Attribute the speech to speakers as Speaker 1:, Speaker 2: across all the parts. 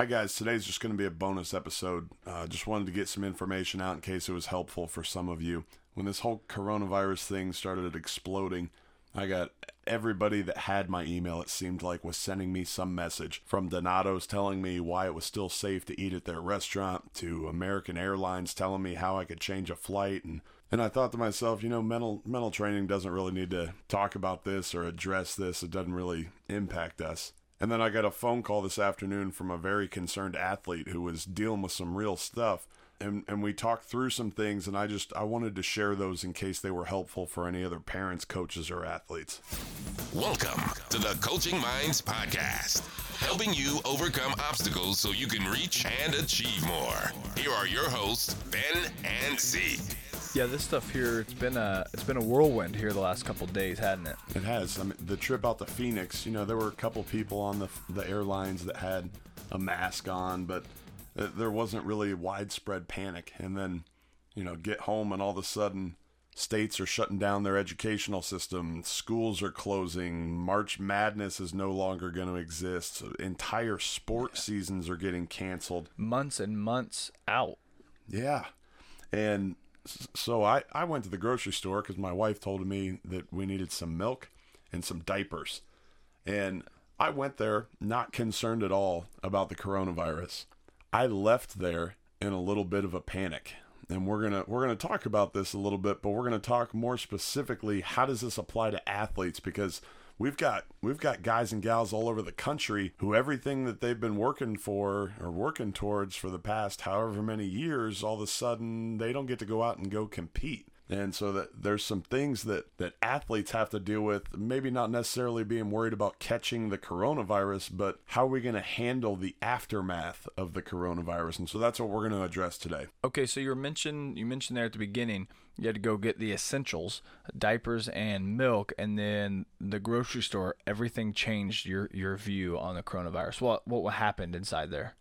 Speaker 1: Hi, guys. Today's just going to be a bonus episode. Uh, just wanted to get some information out in case it was helpful for some of you. When this whole coronavirus thing started exploding, I got everybody that had my email, it seemed like, was sending me some message. From Donato's telling me why it was still safe to eat at their restaurant, to American Airlines telling me how I could change a flight. And, and I thought to myself, you know, mental, mental training doesn't really need to talk about this or address this. It doesn't really impact us. And then I got a phone call this afternoon from a very concerned athlete who was dealing with some real stuff. And, and we talked through some things and I just I wanted to share those in case they were helpful for any other parents, coaches, or athletes.
Speaker 2: Welcome to the Coaching Minds Podcast, helping you overcome obstacles so you can reach and achieve more. Here are your hosts, Ben and Zeke.
Speaker 3: Yeah, this stuff here it's been a it's been a whirlwind here the last couple days, hadn't it?
Speaker 1: It has. I mean, the trip out to Phoenix, you know, there were a couple people on the the airlines that had a mask on, but there wasn't really widespread panic. And then, you know, get home and all of a sudden states are shutting down their educational system, schools are closing, March Madness is no longer going to exist, entire sport seasons are getting canceled.
Speaker 3: Months and months out.
Speaker 1: Yeah. And so I, I went to the grocery store because my wife told me that we needed some milk and some diapers. And I went there not concerned at all about the coronavirus. I left there in a little bit of a panic. And we're gonna we're gonna talk about this a little bit, but we're gonna talk more specifically how does this apply to athletes because we've got we've got guys and gals all over the country who everything that they've been working for or working towards for the past however many years all of a sudden they don't get to go out and go compete and so that there's some things that that athletes have to deal with maybe not necessarily being worried about catching the coronavirus but how are we going to handle the aftermath of the coronavirus and so that's what we're going to address today
Speaker 3: Okay, so you mentioned you mentioned there at the beginning you had to go get the essentials, diapers and milk, and then the grocery store. Everything changed your your view on the coronavirus. What what happened inside there?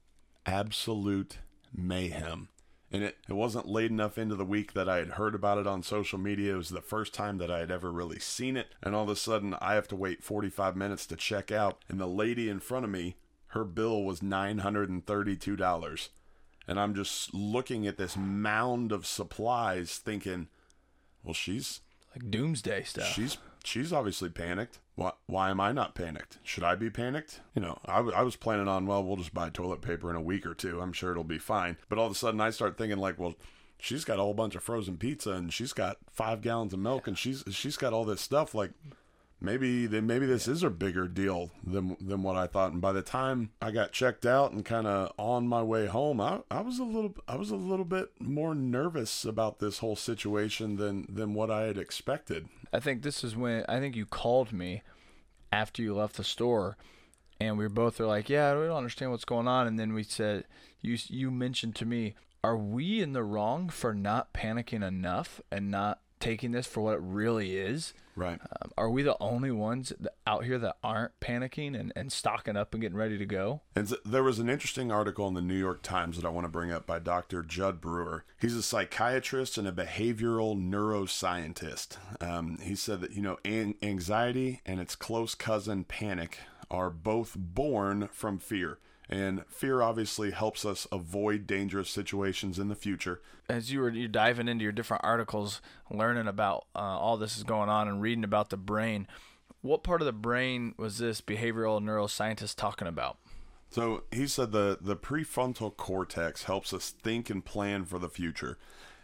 Speaker 1: absolute mayhem. And it, it wasn't late enough into the week that I had heard about it on social media. It was the first time that I had ever really seen it. And all of a sudden, I have to wait 45 minutes to check out. And the lady in front of me, her bill was $932. And I'm just looking at this mound of supplies thinking, well, she's
Speaker 3: Like doomsday stuff.
Speaker 1: she's she's obviously panicked. Why, why am I not panicked? Should I be panicked? You know, I, w- I was planning on, well, we'll just buy toilet paper in a week or two. I'm sure it'll be fine. But all of a sudden, I start thinking, like, well, she's got a whole bunch of frozen pizza and she's got five gallons of milk and she's she's got all this stuff. Like, maybe then maybe this is a bigger deal than than what I thought. And by the time I got checked out and kind of on my way home, I, I was a little I was a little bit more nervous about this whole situation than than what I had expected.
Speaker 3: I think this is when I think you called me after you left the store, and we both were like, "Yeah, we don't understand what's going on." And then we said, "You you mentioned to me, are we in the wrong for not panicking enough and not taking this for what it really is?
Speaker 1: Right.
Speaker 3: Um, are we the only ones out here that aren't panicking and, and stocking up and getting ready to go?"
Speaker 1: And so there was an interesting article in the New York Times that I want to bring up by Dr. Judd Brewer. He's a psychiatrist and a behavioral neuroscientist. Um, he said that, you know, an- anxiety and its close cousin, panic, are both born from fear. And fear obviously helps us avoid dangerous situations in the future.
Speaker 3: as you were you diving into your different articles, learning about uh, all this is going on and reading about the brain, what part of the brain was this behavioral neuroscientist talking about?
Speaker 1: So he said the, the prefrontal cortex helps us think and plan for the future.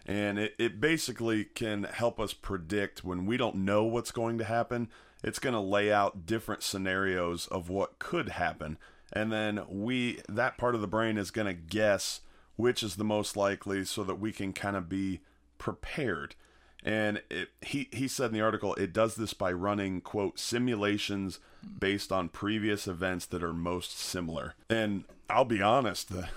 Speaker 1: And it, it basically can help us predict when we don't know what's going to happen. It's going to lay out different scenarios of what could happen. And then we, that part of the brain is going to guess which is the most likely so that we can kind of be prepared. And it, he, he said in the article, it does this by running, quote, simulations based on previous events that are most similar. And I'll be honest, the,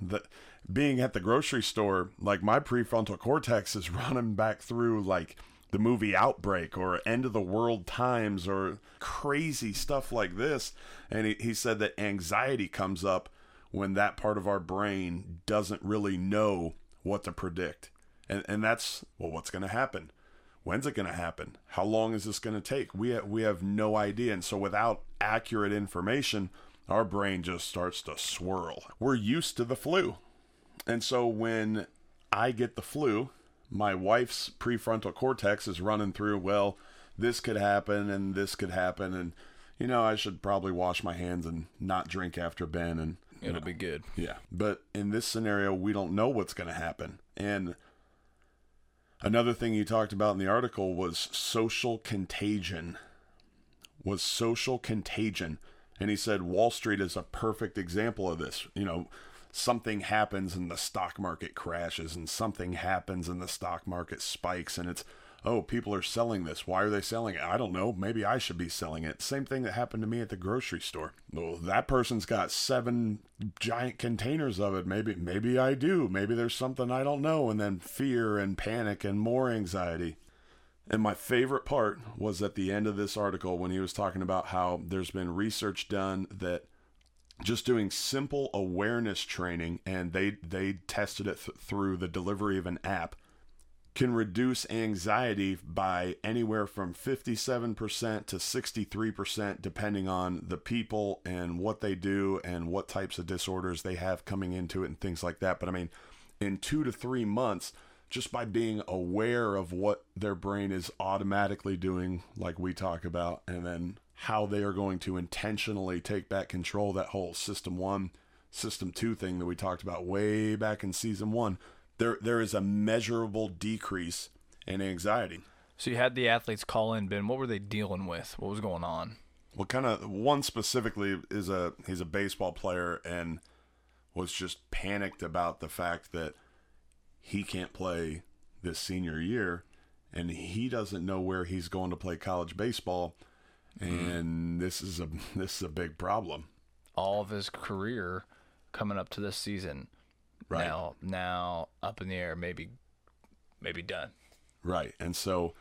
Speaker 1: the, being at the grocery store, like my prefrontal cortex is running back through like the movie Outbreak or End of the World Times or crazy stuff like this. And he, he said that anxiety comes up when that part of our brain doesn't really know what to predict. And, and that's, well, what's going to happen? When's it going to happen? How long is this going to take? We have, we have no idea. And so without accurate information, our brain just starts to swirl. We're used to the flu. And so when I get the flu, my wife's prefrontal cortex is running through, well, this could happen and this could happen and you know, I should probably wash my hands and not drink after Ben and
Speaker 3: It'll be good.
Speaker 1: yeah. But in this scenario, we don't know what's going to happen. And another thing you talked about in the article was social contagion. Was social contagion. And he said Wall Street is a perfect example of this. You know, something happens and the stock market crashes, and something happens and the stock market spikes, and it's, oh, people are selling this. Why are they selling it? I don't know. Maybe I should be selling it. Same thing that happened to me at the grocery store. Well, that person's got seven giant containers of it. Maybe, maybe I do. Maybe there's something I don't know. And then fear and panic and more anxiety. And my favorite part was at the end of this article when he was talking about how there's been research done that just doing simple awareness training and they they tested it th- through the delivery of an app can reduce anxiety by anywhere from 57% to 63% depending on the people and what they do and what types of disorders they have coming into it and things like that. But i mean in 2 to 3 months just by being aware of what their brain is automatically doing like we talk about and then how they are going to intentionally take back control that whole system 1 system 2 thing that we talked about way back in season 1 there there is a measurable decrease in anxiety.
Speaker 3: So you had the athletes call in, Ben. What were they dealing with? What was going on?
Speaker 1: Well, kind of one specifically is a he's a baseball player and was just panicked about the fact that he can't play this senior year and he doesn't know where he's going to play college baseball Mm-hmm. and this is a this is a big problem.
Speaker 3: All of his career coming up to this season.
Speaker 1: Right.
Speaker 3: Now, now up in the air, maybe, maybe done.
Speaker 1: Right. And so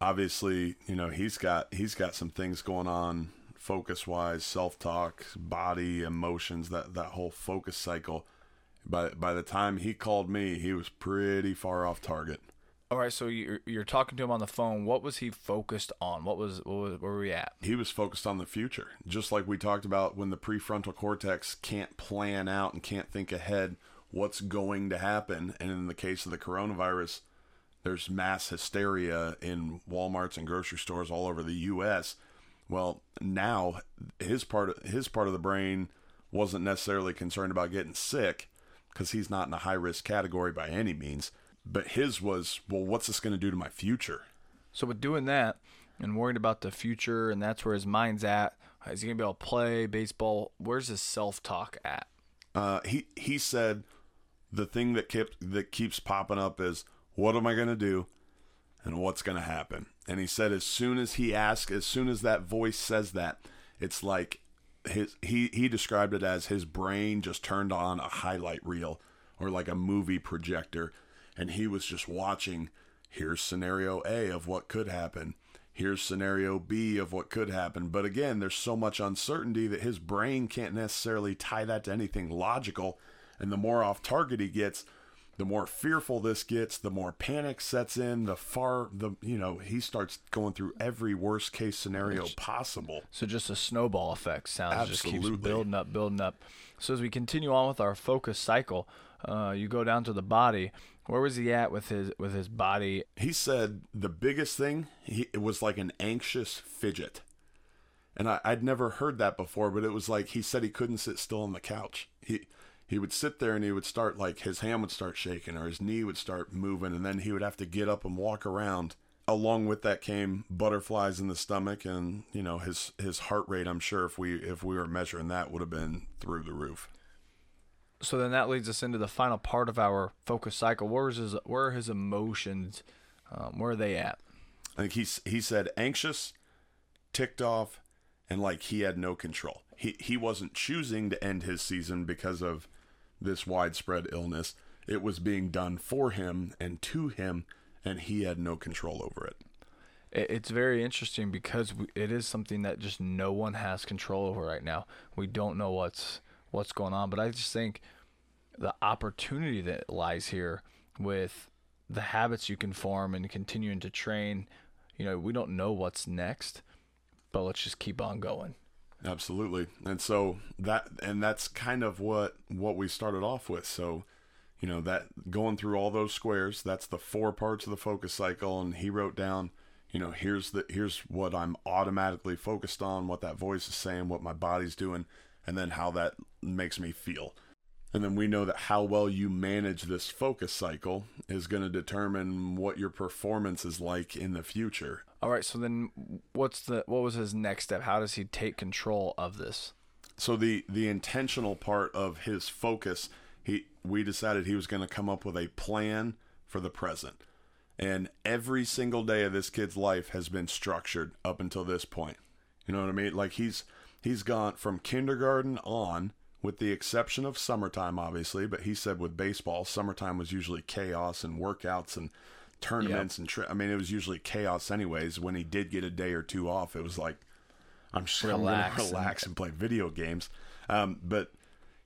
Speaker 1: obviously, you know, he's got he's got some things going on focus wise, self talk, body, emotions, that that whole focus cycle. By by the time he called me, he was pretty far off target.
Speaker 3: All right, so you're you're talking to him on the phone. What was he focused on? What was, what was where were we at?
Speaker 1: He was focused on the future, just like we talked about when the prefrontal cortex can't plan out and can't think ahead what's going to happen. And in the case of the coronavirus, there's mass hysteria in Walmarts and grocery stores all over the U.S. Well, now his part of, his part of the brain wasn't necessarily concerned about getting sick because he's not in a high risk category by any means. But his was, well, what's this going to do to my future?
Speaker 3: So with doing that and worried about the future, and that's where his mind's at. Is he gonna be able to play baseball? Where's his self talk at?
Speaker 1: Uh, he he said the thing that kept that keeps popping up is what am I going to do and what's going to happen. And he said as soon as he asks, as soon as that voice says that, it's like his he he described it as his brain just turned on a highlight reel or like a movie projector and he was just watching here's scenario A of what could happen. Here's scenario B of what could happen. But again, there's so much uncertainty that his brain can't necessarily tie that to anything logical. And the more off target he gets, the more fearful this gets, the more panic sets in, the far the you know, he starts going through every worst case scenario possible.
Speaker 3: So just a snowball effect sounds just keeps
Speaker 1: Absolutely.
Speaker 3: building up, building up. So as we continue on with our focus cycle, uh, you go down to the body. Where was he at with his with his body?
Speaker 1: He said the biggest thing he it was like an anxious fidget. And I, I'd never heard that before, but it was like he said he couldn't sit still on the couch. He he would sit there and he would start like his hand would start shaking or his knee would start moving and then he would have to get up and walk around. Along with that came butterflies in the stomach and you know his his heart rate I'm sure if we if we were measuring that would have been through the roof.
Speaker 3: So then that leads us into the final part of our focus cycle. Where is his where are his emotions? Um, where are they at?
Speaker 1: I think he he said anxious, ticked off, and like he had no control. He he wasn't choosing to end his season because of this widespread illness. It was being done for him and to him, and he had no control over. It-
Speaker 3: It's very interesting because it is something that just no one has control over right now. We don't know what's what's going on, but I just think the opportunity that lies here with the habits you can form and continuing to train. You know, we don't know what's next, but let's just keep on going.
Speaker 1: Absolutely. And so that and that's kind of what what we started off with. So, you know, that going through all those squares, that's the four parts of the focus cycle and he wrote down, you know, here's the here's what I'm automatically focused on, what that voice is saying, what my body's doing, and then how that makes me feel. And then we know that how well you manage this focus cycle is going to determine what your performance is like in the future.
Speaker 3: All right. So then, what's the what was his next step? How does he take control of this?
Speaker 1: So the the intentional part of his focus, he we decided he was going to come up with a plan for the present. And every single day of this kid's life has been structured up until this point. You know what I mean? Like he's he's gone from kindergarten on with the exception of summertime, obviously. But he said with baseball, summertime was usually chaos and workouts and tournaments yep. and tri- I mean, it was usually chaos anyways. When he did get a day or two off, it was like I'm just relax, gonna relax and, and play video games. Um, but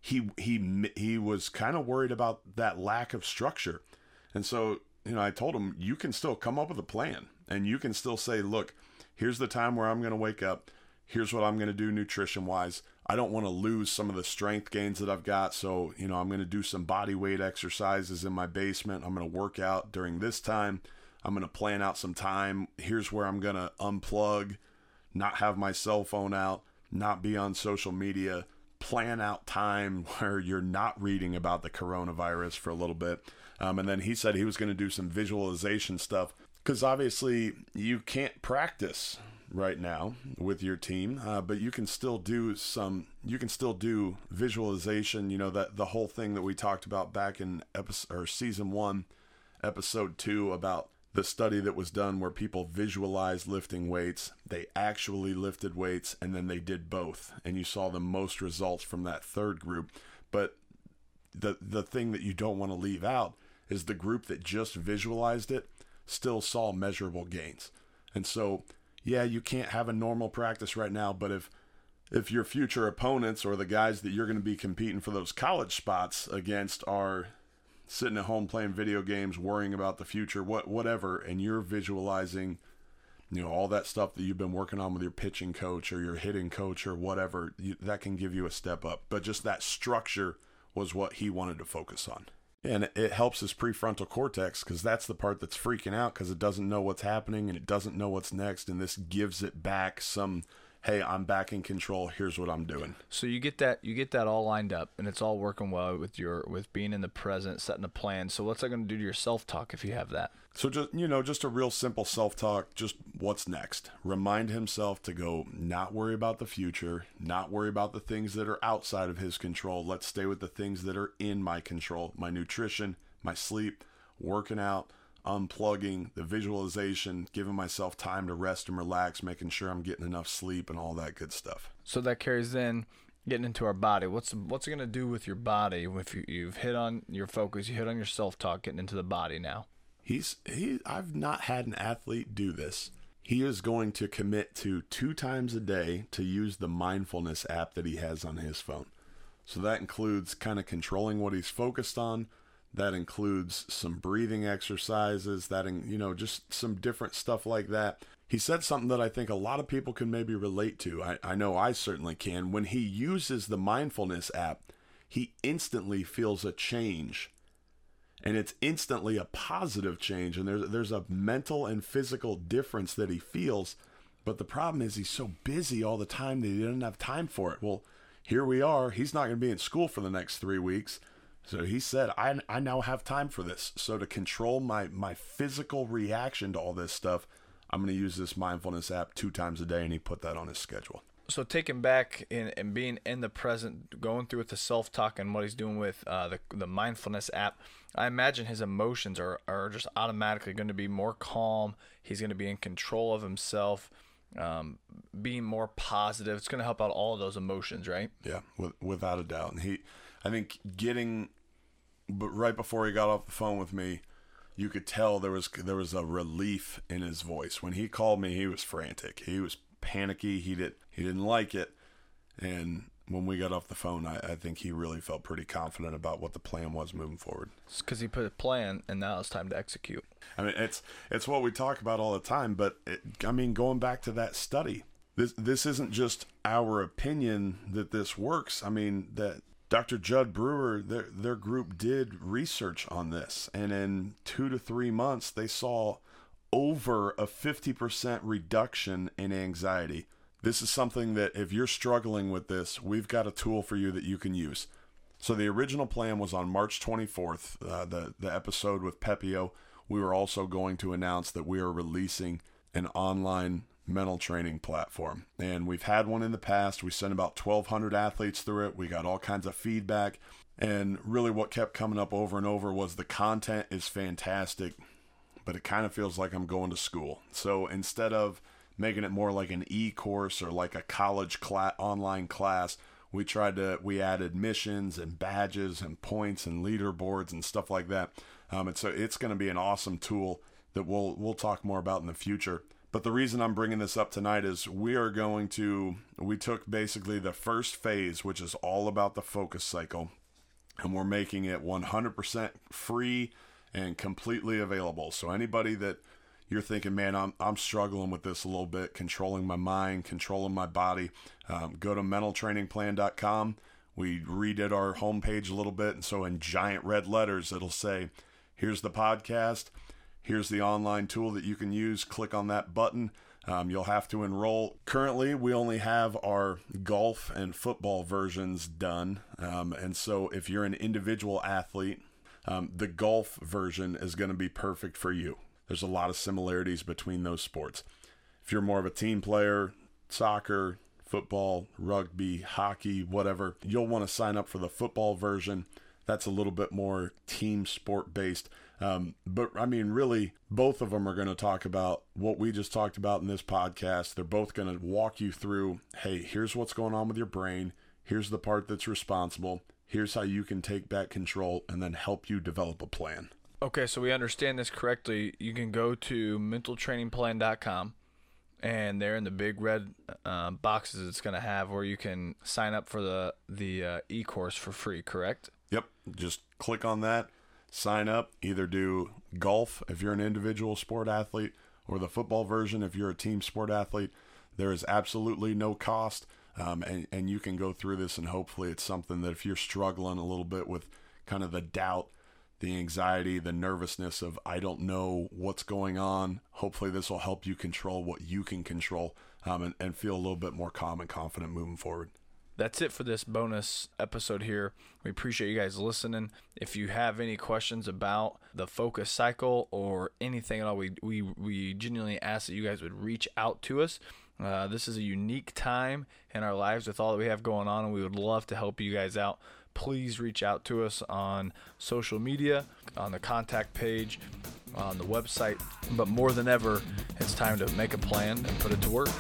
Speaker 1: he he he was kind of worried about that lack of structure, and so you know I told him you can still come up with a plan and you can still say, look, here's the time where I'm going to wake up. Here's what I'm going to do nutrition wise I don't want to lose some of the strength gains that I've got. So, you know, I'm going to do some body weight exercises in my basement. I'm going to work out during this time. I'm going to plan out some time. Here's where I'm going to unplug, not have my cell phone out, not be on social media, plan out time where you're not reading about the coronavirus for a little bit. Um, and then he said he was going to do some visualization stuff because obviously you can't practice right now with your team, uh, but you can still do some. You can still do visualization. You know that the whole thing that we talked about back in episode or season one, episode two about the study that was done where people visualized lifting weights. They actually lifted weights and then they did both, and you saw the most results from that third group. But the the thing that you don't want to leave out is the group that just visualized it still saw measurable gains. And so yeah, you can't have a normal practice right now, but if if your future opponents or the guys that you're going to be competing for those college spots against are sitting at home playing video games, worrying about the future, what whatever, and you're visualizing, you know, all that stuff that you've been working on with your pitching coach or your hitting coach or whatever, you, that can give you a step up. But just that structure was what he wanted to focus on and it helps his prefrontal cortex because that's the part that's freaking out because it doesn't know what's happening and it doesn't know what's next and this gives it back some hey i'm back in control here's what i'm doing.
Speaker 3: So you get that you get that all lined up and it's all working well with your with being in the present setting a plan. So what's that going to do to your self-talk if you have that?
Speaker 1: So just you know just a real simple self-talk just what's next? Remind himself to go not worry about the future not worry about the things that are outside of his control. Let's stay with the things that are in my control my nutrition my sleep working out unplugging, the visualization, giving myself time to rest and relax, making sure I'm getting enough sleep and all that good stuff.
Speaker 3: So that carries in getting into our body. What's what's it going to do with your body if you, you've hit on your focus, you hit on your self-talk, getting into the body now?
Speaker 1: He's he I've not had an athlete do this. He is going to commit to two times a day to use the mindfulness app that he has on his phone. So that includes kind of controlling what he's focused on, that includes some breathing exercises, that, you know, just some different stuff like that. He said something that I think a lot of people can maybe relate to. I, I know I certainly can. When he uses the mindfulness app, he instantly feels a change. And it's instantly a positive change. And there's, there's a mental and physical difference that he feels. But the problem is he's so busy all the time that he doesn't have time for it. Well, here we are. He's not going to be in school for the next three weeks. So he said, I, I now have time for this. So to control my, my physical reaction to all this stuff, I'm going to use this mindfulness app two times a day. And he put that on his schedule.
Speaker 3: So taking back in, and being in the present, going through with the self talk and what he's doing with uh, the, the mindfulness app, I imagine his emotions are, are just automatically going to be more calm. He's going to be in control of himself, um, being more positive. It's going to help out all of those emotions, right?
Speaker 1: Yeah, with, without a doubt. And he, I think getting but right before he got off the phone with me, you could tell there was there was a relief in his voice. When he called me, he was frantic. He was panicky. He did he didn't like it. And when we got off the phone, I, I think he really felt pretty confident about what the plan was moving forward.
Speaker 3: Because he put a plan, and now it's time to execute.
Speaker 1: I mean, it's it's what we talk about all the time. But it, I mean, going back to that study, this this isn't just our opinion that this works. I mean that Dr. Judd Brewer, their their group did research on this, and in two to three months, they saw over a 50% reduction in anxiety. This is something that if you're struggling with this, we've got a tool for you that you can use. So the original plan was on March 24th, uh, the the episode with Pepio. We were also going to announce that we are releasing an online mental training platform. And we've had one in the past. We sent about 1,200 athletes through it. We got all kinds of feedback. And really, what kept coming up over and over was the content is fantastic, but it kind of feels like I'm going to school. So instead of making it more like an e course or like a college class, online class, we tried to we added missions and badges and points and leaderboards and stuff like that. Um, and so it's going to be an awesome tool that we'll we'll talk more about in the future. But the reason I'm bringing this up tonight is we are going to, we took basically the first phase, which is all about the focus cycle, and we're making it 100% free and completely available. So anybody that you're thinking, man, I'm, I'm struggling with this a little bit, controlling my mind, controlling my body, um, go to mentaltrainingplan.com. We redid our homepage a little bit. And so in giant red letters, it'll say, here's the podcast Here's the online tool that you can use. Click on that button. Um, you'll have to enroll. Currently, we only have our golf and football versions done. Um, and so, if you're an individual athlete, um, the golf version is going to be perfect for you. There's a lot of similarities between those sports. If you're more of a team player, soccer, football, rugby, hockey, whatever, you'll want to sign up for the football version. That's a little bit more team sport based. Um, but I mean, really, both of them are going to talk about what we just talked about in this podcast. They're both going to walk you through hey, here's what's going on with your brain. Here's the part that's responsible. Here's how you can take back control and then help you develop a plan.
Speaker 3: Okay, so we understand this correctly. You can go to mentaltrainingplan.com and there in the big red uh, boxes it's going to have where you can sign up for the the uh, e-course for free correct
Speaker 1: yep just click on that sign up, either do golf if you're an individual sport athlete or the football version if you're a team sport athlete. There is absolutely no cost. Um, and, and you can go through this, and hopefully, it's something that if you're struggling a little bit with kind of the doubt, the anxiety, the nervousness of I don't know what's going on, hopefully, this will help you control what you can control um, and, and feel a little bit more calm and confident moving forward
Speaker 3: that's it for this bonus episode here. We appreciate you guys listening. If you have any questions about the focus cycle or anything at all, we we, we genuinely ask that you guys would reach out to us. Uh, this is a unique time in our lives with all that we have going on, and we would love to help you guys out. Please reach out to us on social media, on the contact page, on the website. But more than ever, it's time to make a plan and put it to work.